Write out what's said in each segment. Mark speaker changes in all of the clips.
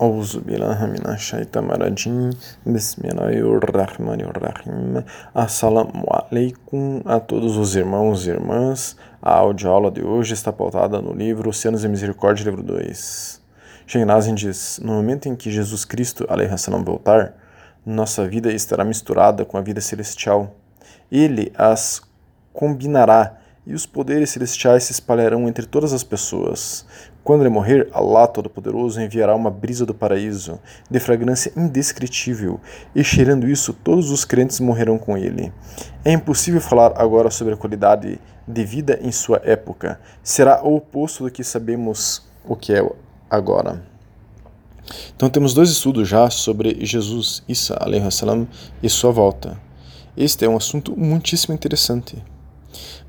Speaker 1: أعوذ بالله من الشيطان الرجيم بسم الله الرحمن الرحيم Assalamu alaikum a todos os irmãos e irmãs. A audioaula de hoje está pautada no livro Oceanos de Misericórdia, livro 2. Sheikh diz, no momento em que Jesus Cristo, salam, voltar, nossa vida estará misturada com a vida celestial. Ele as combinará e os poderes celestiais se espalharão entre todas as pessoas. Quando ele morrer, Allah Todo-Poderoso enviará uma brisa do paraíso, de fragrância indescritível, e cheirando isso, todos os crentes morrerão com ele. É impossível falar agora sobre a qualidade de vida em sua época. Será o oposto do que sabemos o que é agora. Então temos dois estudos já sobre Jesus, Isa, salam, e sua volta. Este é um assunto muitíssimo interessante.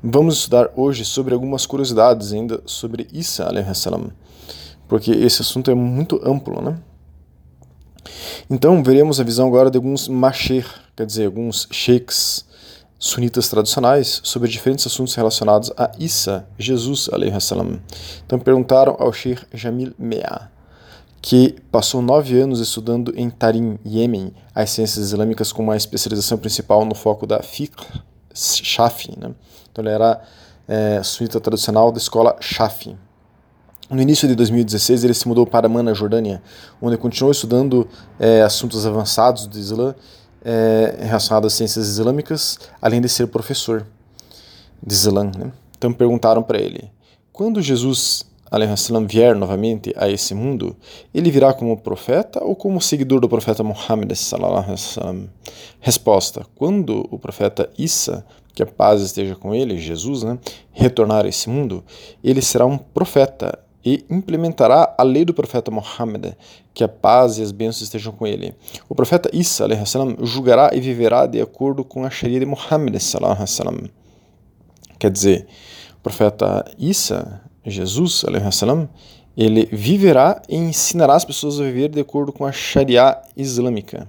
Speaker 1: Vamos estudar hoje sobre algumas curiosidades ainda sobre Isa, porque esse assunto é muito amplo, né? Então, veremos a visão agora de alguns masher, quer dizer, alguns sheikhs sunitas tradicionais sobre diferentes assuntos relacionados a Isa, Jesus, salam. Então, perguntaram ao Sheikh Jamil Mea, que passou nove anos estudando em Tarim, Iêmen, as ciências islâmicas com uma especialização principal no foco da fiqh, Shafi. Né? Então ele era é, sunita tradicional da escola Shafi. No início de 2016, ele se mudou para Amman, Jordânia, onde continuou estudando é, assuntos avançados do Islã é, relacionados às ciências islâmicas, além de ser professor de Islã. Né? Então perguntaram para ele: quando Jesus salam, vier novamente a esse mundo, ele virá como profeta ou como seguidor do profeta Muhammad? Resposta: Quando o profeta Isa, que a paz esteja com ele, Jesus, né, retornar a esse mundo, ele será um profeta e implementará a lei do profeta Muhammad, que a paz e as bênçãos estejam com ele. O profeta Isa salam, julgará e viverá de acordo com a Sharia de Muhammad. Quer dizer, o profeta Isa Jesus, ele viverá e ensinará as pessoas a viver de acordo com a Sharia islâmica.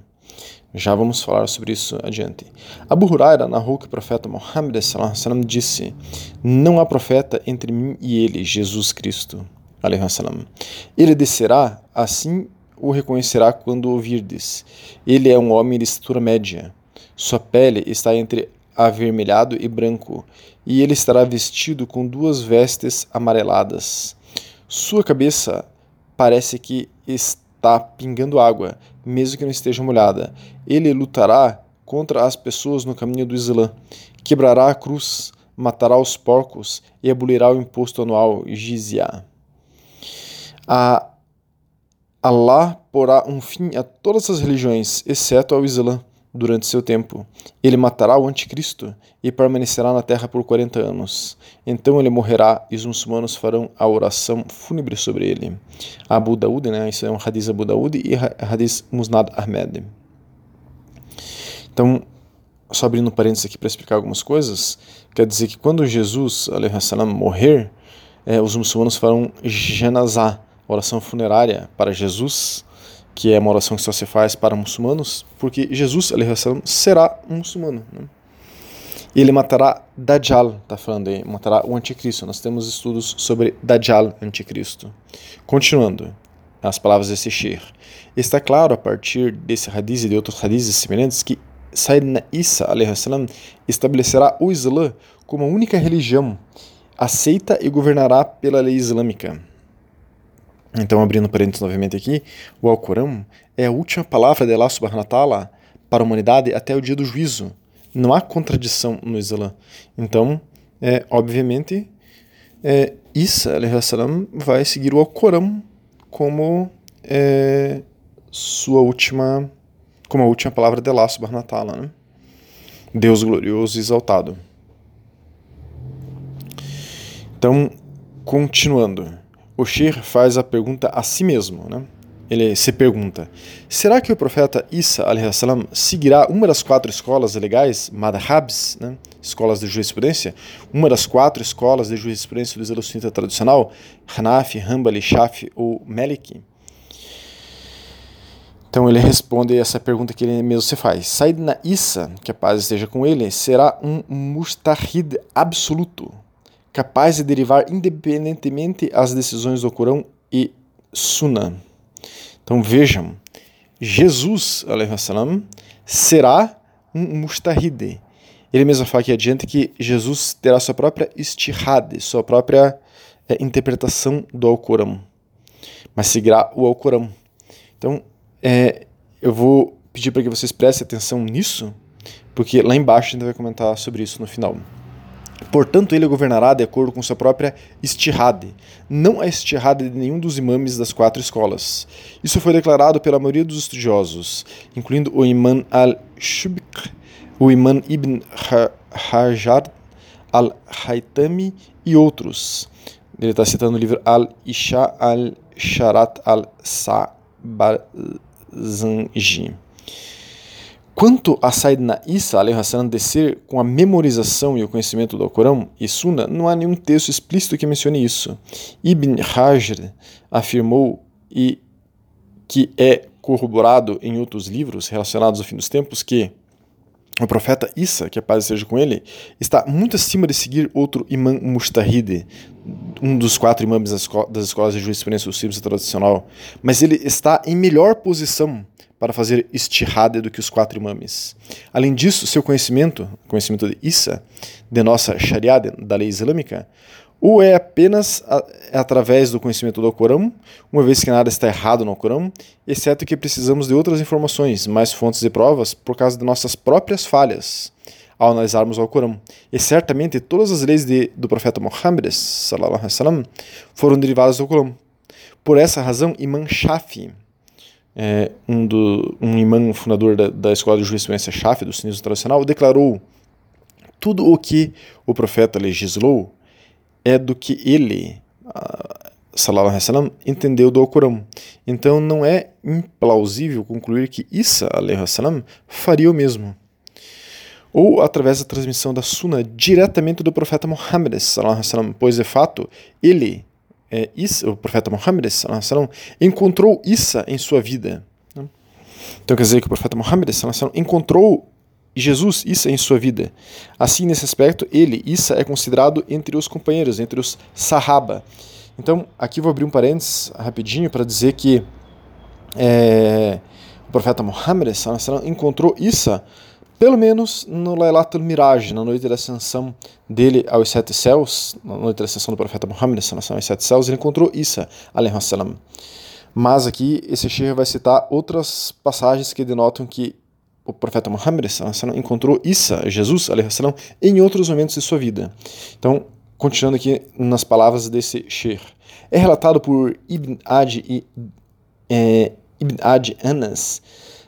Speaker 1: Já vamos falar sobre isso adiante. Abu Huraira narrou que o profeta Muhammad salam, disse: Não há profeta entre mim e ele, Jesus Cristo. Salam. Ele descerá, assim o reconhecerá quando ouvirdes. Ele é um homem de estatura média. Sua pele está entre avermelhado e branco, e ele estará vestido com duas vestes amareladas. Sua cabeça parece que está pingando água, mesmo que não esteja molhada. Ele lutará contra as pessoas no caminho do Islã, quebrará a cruz, matará os porcos e abolirá o imposto anual jizya. A Allah porá um fim a todas as religiões, exceto ao Islã durante seu tempo. Ele matará o anticristo e permanecerá na terra por 40 anos. Então ele morrerá e os muçulmanos farão a oração fúnebre sobre ele. Abu Daud, né? Isso é um hadith Abu Daud e hadith Musnad Ahmed. Então, só abrindo parênteses aqui para explicar algumas coisas, quer dizer que quando Jesus salam, morrer, é, os muçulmanos farão janazá, oração funerária para Jesus, que é uma oração que só se faz para muçulmanos, porque Jesus salam, será um muçulmano. Né? E ele matará Dajjal, está falando aí, matará o anticristo. Nós temos estudos sobre Dajjal, anticristo. Continuando, as palavras desse Sheikh. Está claro a partir desse hadith e de outros hadiths semelhantes que Sayyidina Isa salam, estabelecerá o Islã como a única religião aceita e governará pela lei islâmica. Então, abrindo parênteses novamente aqui, o Alcorão é a última palavra de Allah subhanahu wa ta'ala para a humanidade até o dia do juízo. Não há contradição no Islã. Então, é, obviamente, é, Isa salam, vai seguir o Alcorão como é, sua última como a última palavra de Allah subhanahu wa ta'ala, né? Deus glorioso e exaltado. Então, continuando o Shir faz a pergunta a si mesmo. Né? Ele se pergunta: será que o profeta Isa salam, seguirá uma das quatro escolas legais, madhabs, né? escolas de jurisprudência, uma das quatro escolas de jurisprudência do sunita tradicional, Hanafi, Hanbali, Shafi ou Maliki? Então ele responde essa pergunta que ele mesmo se faz. Saidna Isa, que a paz esteja com ele, será um mustahid absoluto, capaz de derivar independentemente as decisões do Corão e Sunnah. Então vejam, Jesus salam, será um mustahide. Ele mesmo fala aqui adiante que Jesus terá sua própria istihad, sua própria é, interpretação do Alcorão, mas seguirá o Alcorão. Então, é, eu vou pedir para que vocês prestem atenção nisso, porque lá embaixo a gente vai comentar sobre isso no final. Portanto, ele governará de acordo com sua própria istihad, não a istihad de nenhum dos imames das quatro escolas. Isso foi declarado pela maioria dos estudiosos, incluindo o imã al-Shubk, o imã Ibn Hajar al-Haytami e outros. Ele está citando o livro Al-Isha al-Sharat al-Sabazanji. Quanto a Sayyidina Isa Hassan descer com a memorização e o conhecimento do Alcorão e Sunna, não há nenhum texto explícito que mencione isso. Ibn Hajar afirmou e que é corroborado em outros livros relacionados ao fim dos tempos que o profeta Isa, que a paz seja com ele, está muito acima de seguir outro imã mustahide, um dos quatro imãs das escolas de jurisprudência do tradicional, mas ele está em melhor posição para fazer istihad do que os quatro imames. Além disso, seu conhecimento, conhecimento de Isa, de nossa Sharia, da lei islâmica, ou é apenas a, é através do conhecimento do Corão, uma vez que nada está errado no Corão, exceto que precisamos de outras informações, mais fontes e provas, por causa de nossas próprias falhas ao analisarmos o Corão. E certamente todas as leis de, do profeta Muhammad sallam, foram derivadas do Corão. Por essa razão, Imam Shafi, é, um, do, um imã fundador da, da escola de jurisprudência Shafi, do sinismo tradicional, declarou tudo o que o profeta legislou é do que ele, sallallahu alaihi wasallam, entendeu do Alcorão. Então não é implausível concluir que Isa alaihi wasallam faria o mesmo. Ou através da transmissão da Sunna diretamente do profeta Muhammad sallallahu alaihi wasallam, pois de fato ele é, o profeta Muhammad sallam, encontrou Isa em sua vida. Né? Então quer dizer que o profeta Muhammad sallam, encontrou Jesus, Isa em sua vida. Assim, nesse aspecto, ele, Isa, é considerado entre os companheiros, entre os Sahaba. Então, aqui vou abrir um parênteses rapidinho para dizer que é, o profeta Muhammad sallam, encontrou Isa pelo menos no Lailatul Miraj, na noite da ascensão dele aos sete céus, na noite da ascensão do profeta Muhammad, ascensão aos sete céus, ele encontrou Isa, salam. Mas aqui esse Sheikh vai citar outras passagens que denotam que o profeta Muhammad salam, encontrou Isa, Jesus, salam, em outros momentos de sua vida. Então, continuando aqui nas palavras desse Sheikh. É relatado por Ibn Adi e é, Ibn Adi Anas,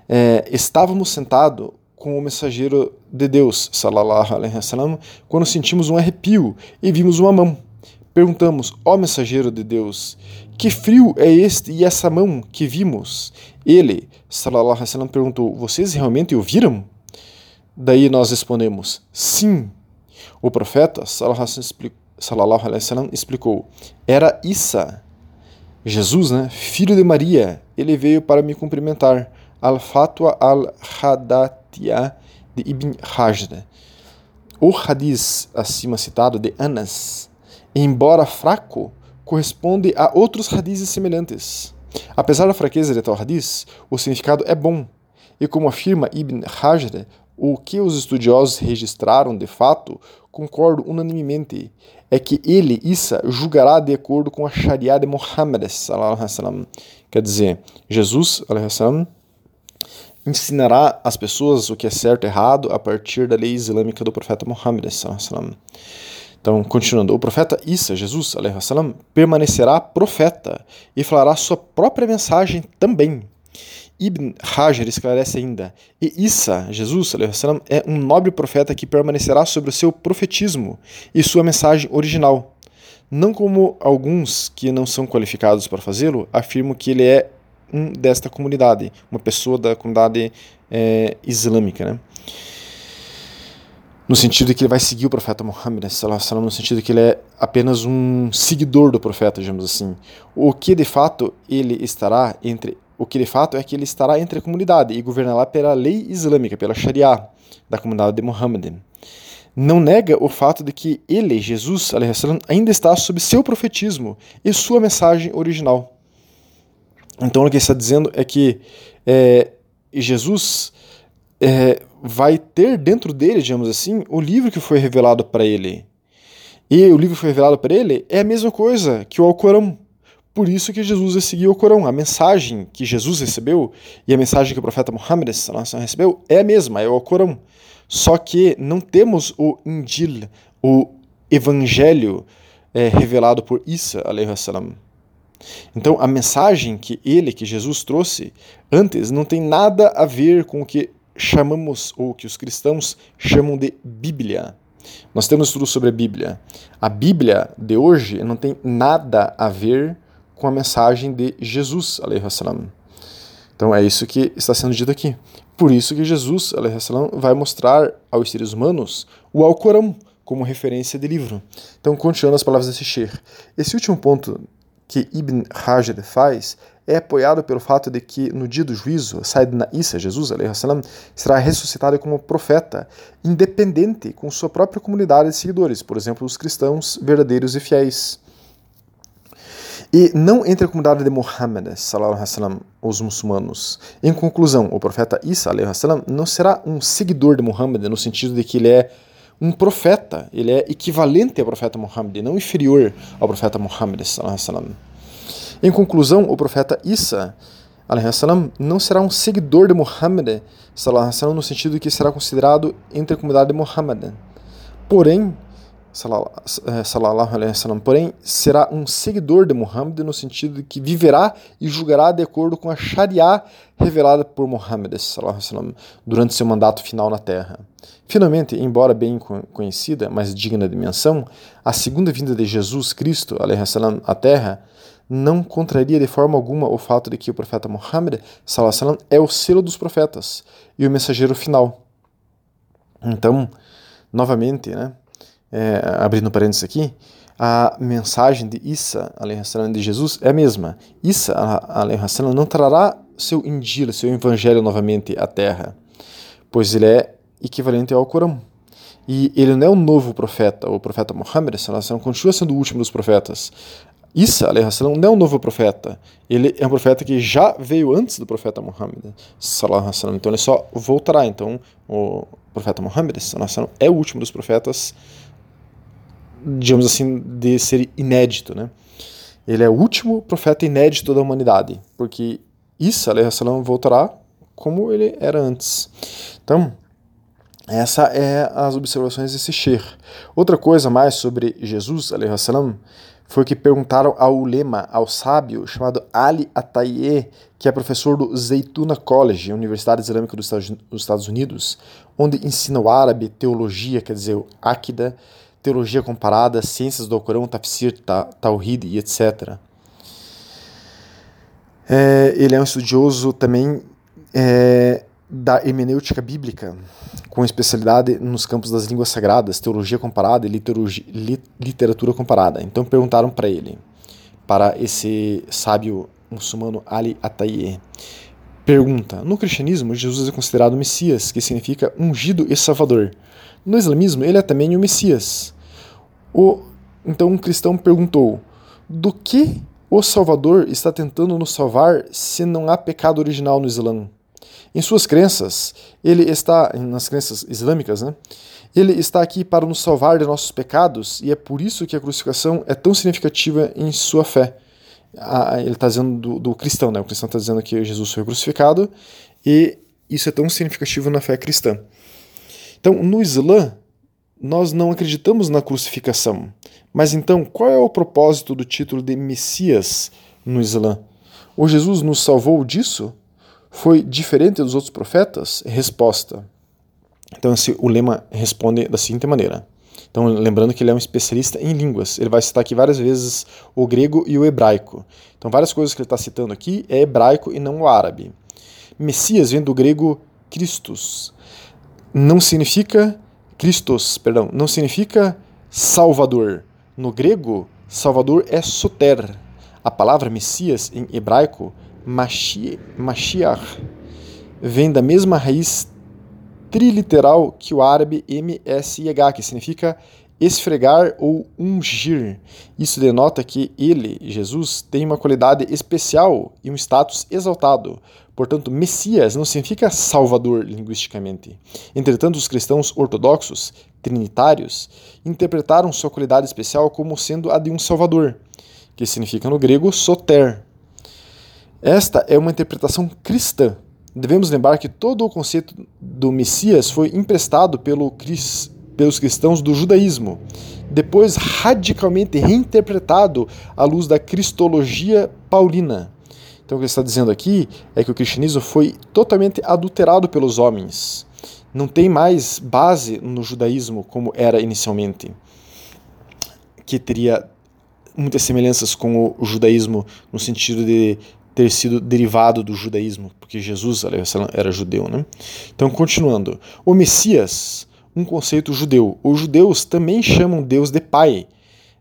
Speaker 1: é, estávamos sentados com o mensageiro de Deus, salallahu alaihi wasallam, quando sentimos um arrepio e vimos uma mão. Perguntamos, ó oh, mensageiro de Deus, que frio é este e essa mão que vimos? Ele, salallahu alaihi wasallam, perguntou, vocês realmente o viram? Daí nós respondemos, sim. O profeta, salallahu alaihi wasallam, explicou, era Isa, Jesus, né, filho de Maria, ele veio para me cumprimentar. Al-Fatwa al-Hadatia de Ibn Hajar. O hadith acima citado de Anas, embora fraco, corresponde a outros hadiths semelhantes. Apesar da fraqueza de tal hadith, o significado é bom, e como afirma Ibn Hajar, o que os estudiosos registraram de fato, concordo unanimemente, é que ele, Isa, julgará de acordo com a Sharia de Muhammad. Quer dizer, Jesus ensinará às pessoas o que é certo e errado a partir da lei islâmica do profeta Muhammad. Então, continuando, o profeta Isa, Jesus, permanecerá profeta e falará sua própria mensagem também. Ibn Hajar esclarece ainda: E Isa, Jesus, é um nobre profeta que permanecerá sobre o seu profetismo e sua mensagem original. Não como alguns que não são qualificados para fazê-lo afirmam que ele é um desta comunidade, uma pessoa da comunidade é, islâmica, né? No sentido de que ele vai seguir o profeta Muhammad, no sentido de que ele é apenas um seguidor do profeta, digamos assim. O que de fato ele estará entre o que de fato é que ele estará entre a comunidade e governará pela lei islâmica, pela Sharia da comunidade de Muhammad. Não nega o fato de que ele, Jesus, ainda está sob seu profetismo e sua mensagem original. Então o que ele está dizendo é que é, Jesus é, vai ter dentro dele, digamos assim, o livro que foi revelado para ele. E o livro que foi revelado para ele é a mesma coisa que o Alcorão. Por isso que Jesus seguiu o Corão. A mensagem que Jesus recebeu e a mensagem que o profeta Muhammad recebeu é a mesma, é o Corão. Só que não temos o Injil, o Evangelho é, revelado por Isa, salam. Então, a mensagem que ele, que Jesus trouxe antes, não tem nada a ver com o que chamamos, ou que os cristãos chamam de Bíblia. Nós temos tudo sobre a Bíblia. A Bíblia de hoje não tem nada a ver com a mensagem de Jesus, salam. Então é isso que está sendo dito aqui. Por isso que Jesus, salam, vai mostrar aos seres humanos o Alcorão como referência de livro. Então, continuando as palavras desse Sheikh. Esse último ponto que Ibn Hajar faz é apoiado pelo fato de que no dia do juízo, Sayyidina Isa, Jesus, salam, será ressuscitado como profeta, independente com sua própria comunidade de seguidores, por exemplo, os cristãos verdadeiros e fiéis. E não entre a comunidade de Muhammad, salam, os muçulmanos. Em conclusão, o profeta Isa salam, não será um seguidor de Muhammad no sentido de que ele é um profeta, ele é equivalente ao profeta Muhammad, não inferior ao profeta Muhammad. Em conclusão, o profeta Isa não será um seguidor de Muhammad no sentido que será considerado entre a comunidade de Muhammad. Porém, eh, sallallahu alaihi wasallam, porém será um seguidor de Muhammad no sentido de que viverá e julgará de acordo com a Sharia revelada por Muhammad sallallahu alaihi wasallam durante seu mandato final na Terra. Finalmente, embora bem conhecida, mas digna de menção, a segunda vinda de Jesus Cristo alaihi wasallam à Terra não contraria de forma alguma o fato de que o profeta Muhammad sallallahu alaihi wasallam é o selo dos profetas e o mensageiro final. Então, novamente, né? É, abrindo parênteses aqui, a mensagem de Isa, de Jesus, é a mesma. Isa, não trará seu Injil, seu Evangelho novamente à Terra, pois ele é equivalente ao Corão. E ele não é um novo profeta, o profeta Muhammad continua sendo o último dos profetas. Isa não é um novo profeta, ele é um profeta que já veio antes do profeta Muhammad. Então ele só voltará. Então o profeta Muhammad é o último dos profetas digamos assim, de ser inédito, né? Ele é o último profeta inédito da humanidade, porque Isa, salam, voltará como ele era antes. Então, essa é as observações desse Sheikh. Outra coisa mais sobre Jesus, salam, foi que perguntaram ao lema, ao sábio chamado Ali Ataye, que é professor do Zeituna College, Universidade Islâmica dos Estados Unidos, onde ensina o árabe, teologia, quer dizer, o Akida, teologia comparada, ciências do Corão, tafsir, tawhid e etc. É, ele é um estudioso também é, da hermenêutica bíblica, com especialidade nos campos das línguas sagradas, teologia comparada e literatura comparada. Então perguntaram para ele, para esse sábio muçulmano Ali Ataye, pergunta: No cristianismo, Jesus é considerado Messias, que significa ungido e salvador. No islamismo, ele é também o Messias. O, então um cristão perguntou: do que o Salvador está tentando nos salvar se não há pecado original no Islã? Em suas crenças, ele está, nas crenças islâmicas, né? Ele está aqui para nos salvar de nossos pecados e é por isso que a crucificação é tão significativa em sua fé. ele está dizendo do, do, cristão, né? O cristão está dizendo que Jesus foi crucificado e isso é tão significativo na fé cristã. Então, no Islã, nós não acreditamos na crucificação. Mas então, qual é o propósito do título de Messias no Islã? O Jesus nos salvou disso? Foi diferente dos outros profetas? Resposta. Então, esse, o lema responde da seguinte maneira. Então, lembrando que ele é um especialista em línguas. Ele vai citar aqui várias vezes o grego e o hebraico. Então, várias coisas que ele está citando aqui é hebraico e não o árabe. Messias vem do grego Christus. Não significa Christos, perdão, não significa salvador. No grego, salvador é soter. A palavra Messias em hebraico, Mashiach, vem da mesma raiz triliteral que o árabe MSIH, que significa esfregar ou ungir. Isso denota que ele, Jesus, tem uma qualidade especial e um status exaltado. Portanto, Messias não significa Salvador linguisticamente. Entretanto, os cristãos ortodoxos, trinitários, interpretaram sua qualidade especial como sendo a de um Salvador, que significa no grego soter. Esta é uma interpretação cristã. Devemos lembrar que todo o conceito do Messias foi emprestado pelo pelos cristãos do judaísmo, depois radicalmente reinterpretado à luz da cristologia paulina. Então, o que ele está dizendo aqui é que o cristianismo foi totalmente adulterado pelos homens. Não tem mais base no judaísmo como era inicialmente, que teria muitas semelhanças com o judaísmo no sentido de ter sido derivado do judaísmo, porque Jesus era judeu, né? Então, continuando, o Messias um conceito judeu. Os judeus também chamam Deus de Pai.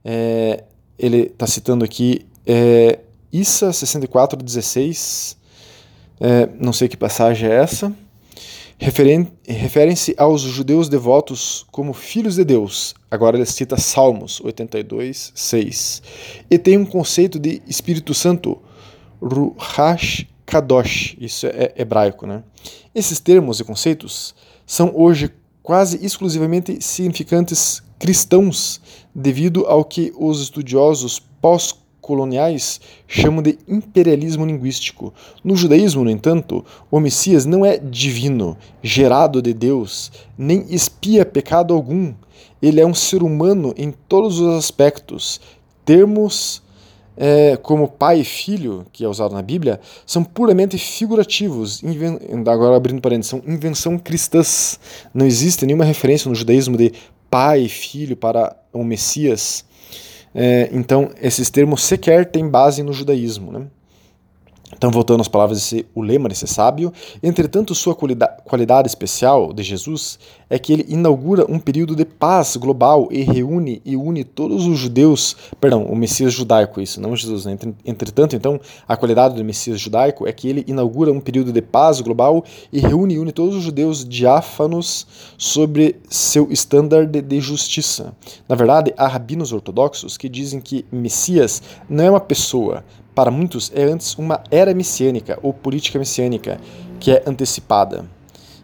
Speaker 1: É, ele está citando aqui é, Issa 64, 16. É, não sei que passagem é essa. Referem-se aos judeus devotos como filhos de Deus. Agora ele cita Salmos 82, 6. E tem um conceito de Espírito Santo, Ruach Kadosh. Isso é hebraico, né? Esses termos e conceitos são hoje quase exclusivamente significantes cristãos, devido ao que os estudiosos pós-coloniais chamam de imperialismo linguístico. No judaísmo, no entanto, o Messias não é divino, gerado de Deus, nem espia pecado algum. Ele é um ser humano em todos os aspectos. Termos é, como pai e filho, que é usado na Bíblia, são puramente figurativos, agora abrindo parênteses, são invenção cristãs. Não existe nenhuma referência no judaísmo de pai e filho para o Messias. É, então, esses termos sequer têm base no judaísmo. Né? Então, voltando às palavras desse, o lema desse sábio, entretanto, sua qualidade especial de Jesus é que ele inaugura um período de paz global e reúne e une todos os judeus, perdão, o Messias judaico, isso, não Jesus, né? Entretanto, então, a qualidade do Messias judaico é que ele inaugura um período de paz global e reúne e une todos os judeus diáfanos sobre seu estándar de, justiça. Na verdade, há rabinos ortodoxos que dizem que Messias não é uma pessoa, para muitos é antes uma era messiânica ou política messiânica que é antecipada.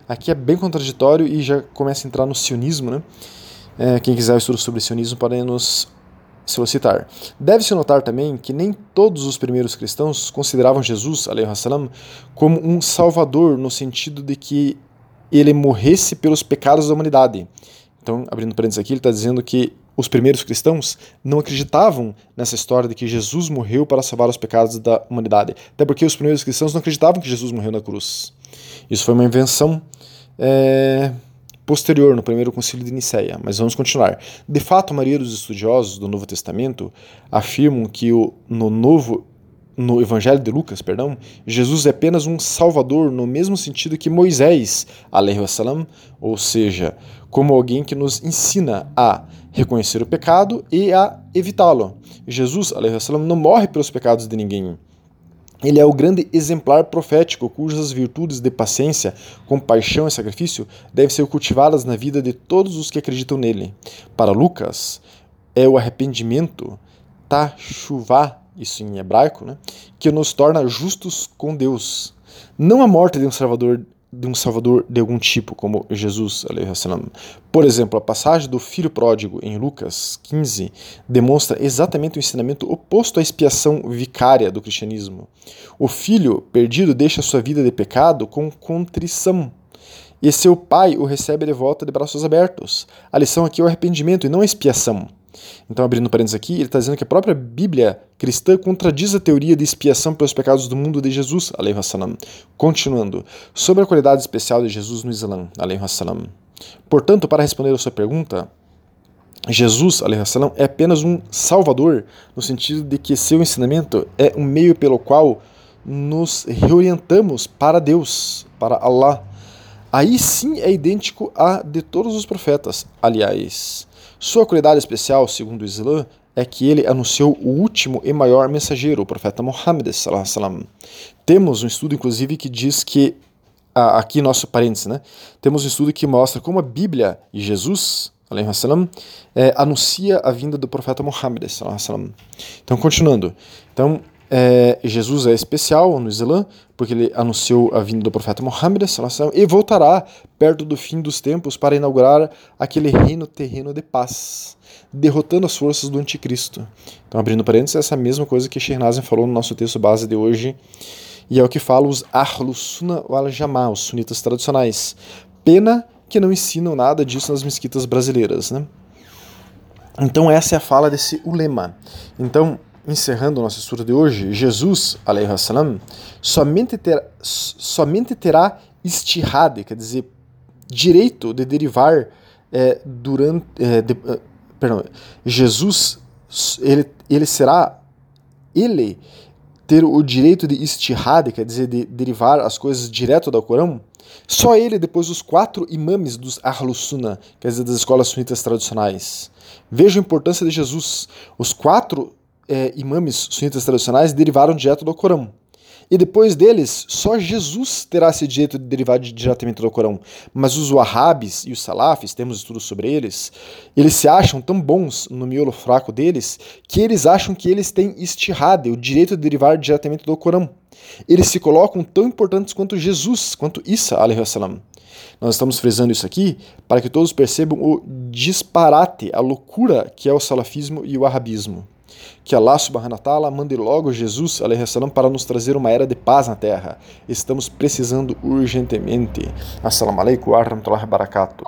Speaker 1: Aqui é bem contraditório e já começa a entrar no sionismo, né? É, quem quiser estudo sobre sionismo pode nos solicitar. Deve-se notar também que nem todos os primeiros cristãos consideravam Jesus, salam, como um salvador no sentido de que ele morresse pelos pecados da humanidade. Então, abrindo parênteses aqui, ele está dizendo que os primeiros cristãos não acreditavam nessa história de que Jesus morreu para salvar os pecados da humanidade. Até porque os primeiros cristãos não acreditavam que Jesus morreu na cruz. Isso foi uma invenção é, posterior, no primeiro concílio de Nicéia. Mas vamos continuar. De fato, a maioria dos estudiosos do Novo Testamento afirmam que o, no Novo no Evangelho de Lucas, perdão, Jesus é apenas um salvador no mesmo sentido que Moisés, salam, ou seja, como alguém que nos ensina a reconhecer o pecado e a evitá-lo. Jesus, salam, não morre pelos pecados de ninguém. Ele é o grande exemplar profético cujas virtudes de paciência, compaixão e sacrifício devem ser cultivadas na vida de todos os que acreditam nele. Para Lucas, é o arrependimento, tachuvá, isso em hebraico, né, que nos torna justos com Deus. Não a morte de um salvador de um salvador de algum tipo, como Jesus. Por exemplo, a passagem do filho pródigo em Lucas 15 demonstra exatamente o ensinamento oposto à expiação vicária do cristianismo. O filho perdido deixa sua vida de pecado com contrição. E seu pai o recebe de volta de braços abertos. A lição aqui é o arrependimento e não a expiação. Então, abrindo parênteses aqui, ele está dizendo que a própria Bíblia cristã contradiz a teoria de expiação pelos pecados do mundo de Jesus, salam. Continuando, sobre a qualidade especial de Jesus no Islã, salam. Portanto, para responder a sua pergunta, Jesus, salam, é apenas um salvador, no sentido de que seu ensinamento é um meio pelo qual nos reorientamos para Deus, para Allah. Aí sim é idêntico a de todos os profetas, aliás. Sua qualidade especial, segundo o Islã, é que ele anunciou o último e maior mensageiro, o profeta Muhammad. Temos um estudo, inclusive, que diz que. Ah, aqui, nosso parênteses, né? Temos um estudo que mostra como a Bíblia e Jesus, salam, é, anuncia a vinda do profeta Muhammad. Então, continuando. Então, é, Jesus é especial no Islã, porque ele anunciou a vinda do profeta Muhammad e voltará perto do fim dos tempos para inaugurar aquele reino terreno de paz, derrotando as forças do anticristo. Então, abrindo parênteses, essa mesma coisa que Shernazem falou no nosso texto base de hoje, e é o que fala os Ahlus Sunnah wal os sunitas tradicionais. Pena que não ensinam nada disso nas mesquitas brasileiras, né? Então essa é a fala desse ulema. Então, encerrando nossa estudo de hoje, Jesus, salam, somente, ter, somente terá quer dizer, direito de derivar é, durante. É, de, é, perdão, Jesus, ele, ele será. Ele ter o direito de istihad, quer dizer, de derivar as coisas direto do Corão, só ele, depois dos quatro imames dos Ahlus Sunnah, quer dizer, das escolas sunitas tradicionais. Veja a importância de Jesus. Os quatro é, imames sunitas tradicionais derivaram direto do Corão. E depois deles, só Jesus terá esse direito de derivar diretamente do Corão. Mas os Wahhabis e os Salafis, temos estudos sobre eles, eles se acham tão bons no miolo fraco deles que eles acham que eles têm istihad, o direito de derivar diretamente do Corão. Eles se colocam tão importantes quanto Jesus, quanto Isa, salam. Nós estamos frisando isso aqui para que todos percebam o disparate, a loucura que é o salafismo e o arabismo. Que Allah subhanahu wa ta'ala mande logo Jesus salam, para nos trazer uma era de paz na terra. Estamos precisando urgentemente. Assalamu alaikum wa rahmatullahi wa barakatuh.